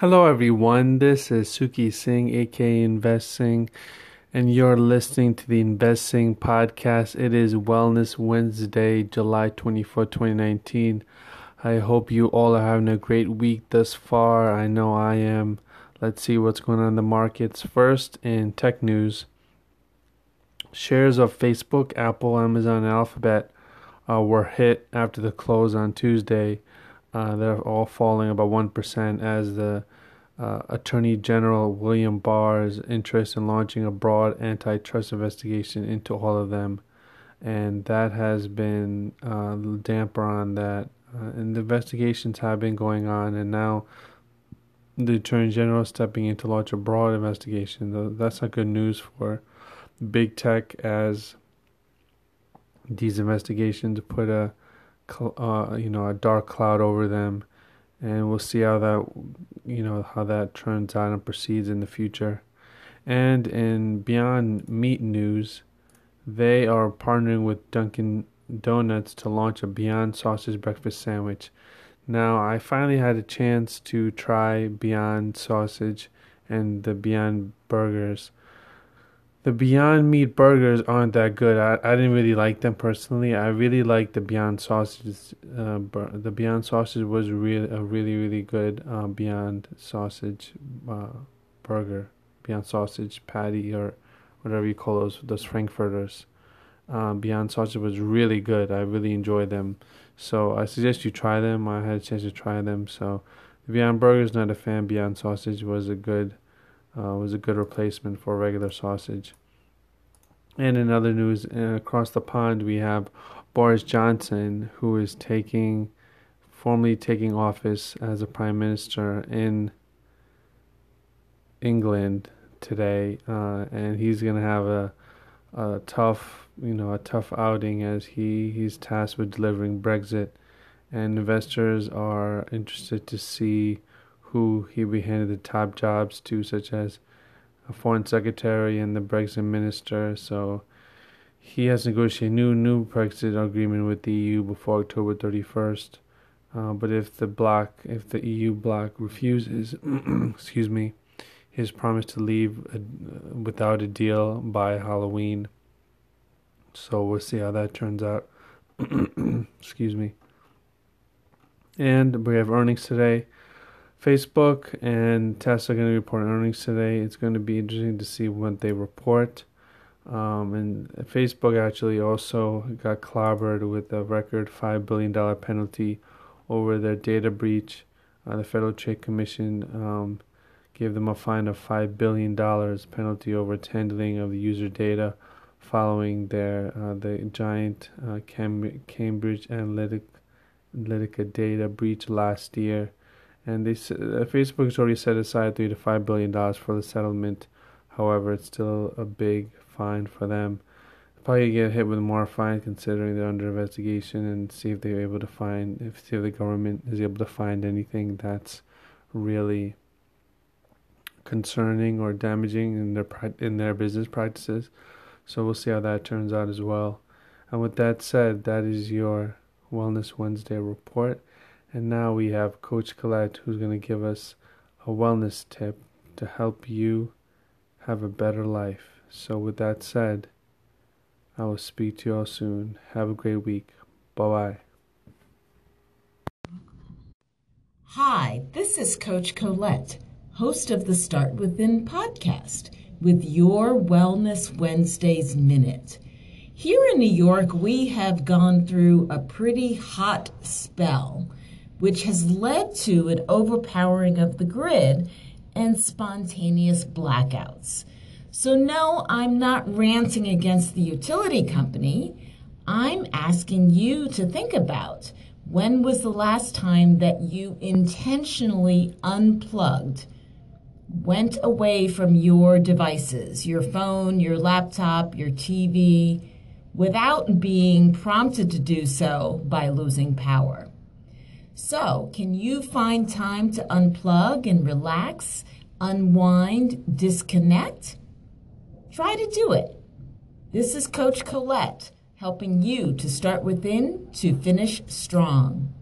Hello, everyone. This is Suki Singh, aka Investing, and you're listening to the Investing podcast. It is Wellness Wednesday, July 24, 2019. I hope you all are having a great week thus far. I know I am. Let's see what's going on in the markets. First, in tech news, shares of Facebook, Apple, Amazon, and Alphabet uh, were hit after the close on Tuesday. Uh, they're all falling about 1% as the uh, Attorney General William Barr's interest in launching a broad antitrust investigation into all of them. And that has been uh, damper on that. Uh, and the investigations have been going on, and now the Attorney General is stepping in to launch a broad investigation. That's not good news for big tech as these investigations put a uh, you know a dark cloud over them, and we'll see how that you know how that turns out and proceeds in the future. And in Beyond Meat news, they are partnering with Dunkin' Donuts to launch a Beyond Sausage breakfast sandwich. Now, I finally had a chance to try Beyond Sausage and the Beyond Burgers the Beyond Meat burgers aren't that good. I, I didn't really like them personally. I really like the Beyond Sausage. Uh, bur- the Beyond Sausage was really a really really good uh, Beyond Sausage uh, burger, Beyond Sausage patty or whatever you call those those Frankfurters. Um, Beyond Sausage was really good. I really enjoyed them. So I suggest you try them. I had a chance to try them. So the Beyond Burgers, not a fan. Beyond Sausage was a good uh, was a good replacement for regular sausage. And in other news, uh, across the pond, we have Boris Johnson, who is taking, formally taking office as a prime minister in England today, uh, and he's going to have a, a tough, you know, a tough outing as he he's tasked with delivering Brexit, and investors are interested to see who he be handed the top jobs to, such as a foreign secretary and the Brexit minister. So he has negotiated a new new Brexit agreement with the EU before October 31st. Uh, but if the bloc, if the EU bloc refuses, excuse me, his promise to leave a, uh, without a deal by Halloween. So we'll see how that turns out. excuse me. And we have earnings today. Facebook and Tesla are going to report earnings today. It's going to be interesting to see what they report. Um, and Facebook actually also got clobbered with a record $5 billion penalty over their data breach. Uh, the Federal Trade Commission um, gave them a fine of $5 billion penalty over handling of the user data following their uh, the giant uh, Cambridge Analytica data breach last year and they uh, Facebook has already set aside three to five billion dollars for the settlement. However, it's still a big fine for them. They'll probably get hit with more fine considering they're under investigation and see if they're able to find if see if the government is able to find anything that's really concerning or damaging in their in their business practices. So we'll see how that turns out as well. And with that said, that is your Wellness Wednesday report. And now we have Coach Colette who's going to give us a wellness tip to help you have a better life. So, with that said, I will speak to you all soon. Have a great week. Bye bye. Hi, this is Coach Colette, host of the Start Within podcast, with your Wellness Wednesdays Minute. Here in New York, we have gone through a pretty hot spell which has led to an overpowering of the grid and spontaneous blackouts. So, no, I'm not ranting against the utility company. I'm asking you to think about when was the last time that you intentionally unplugged, went away from your devices, your phone, your laptop, your TV, without being prompted to do so by losing power? So, can you find time to unplug and relax, unwind, disconnect? Try to do it. This is Coach Colette helping you to start within to finish strong.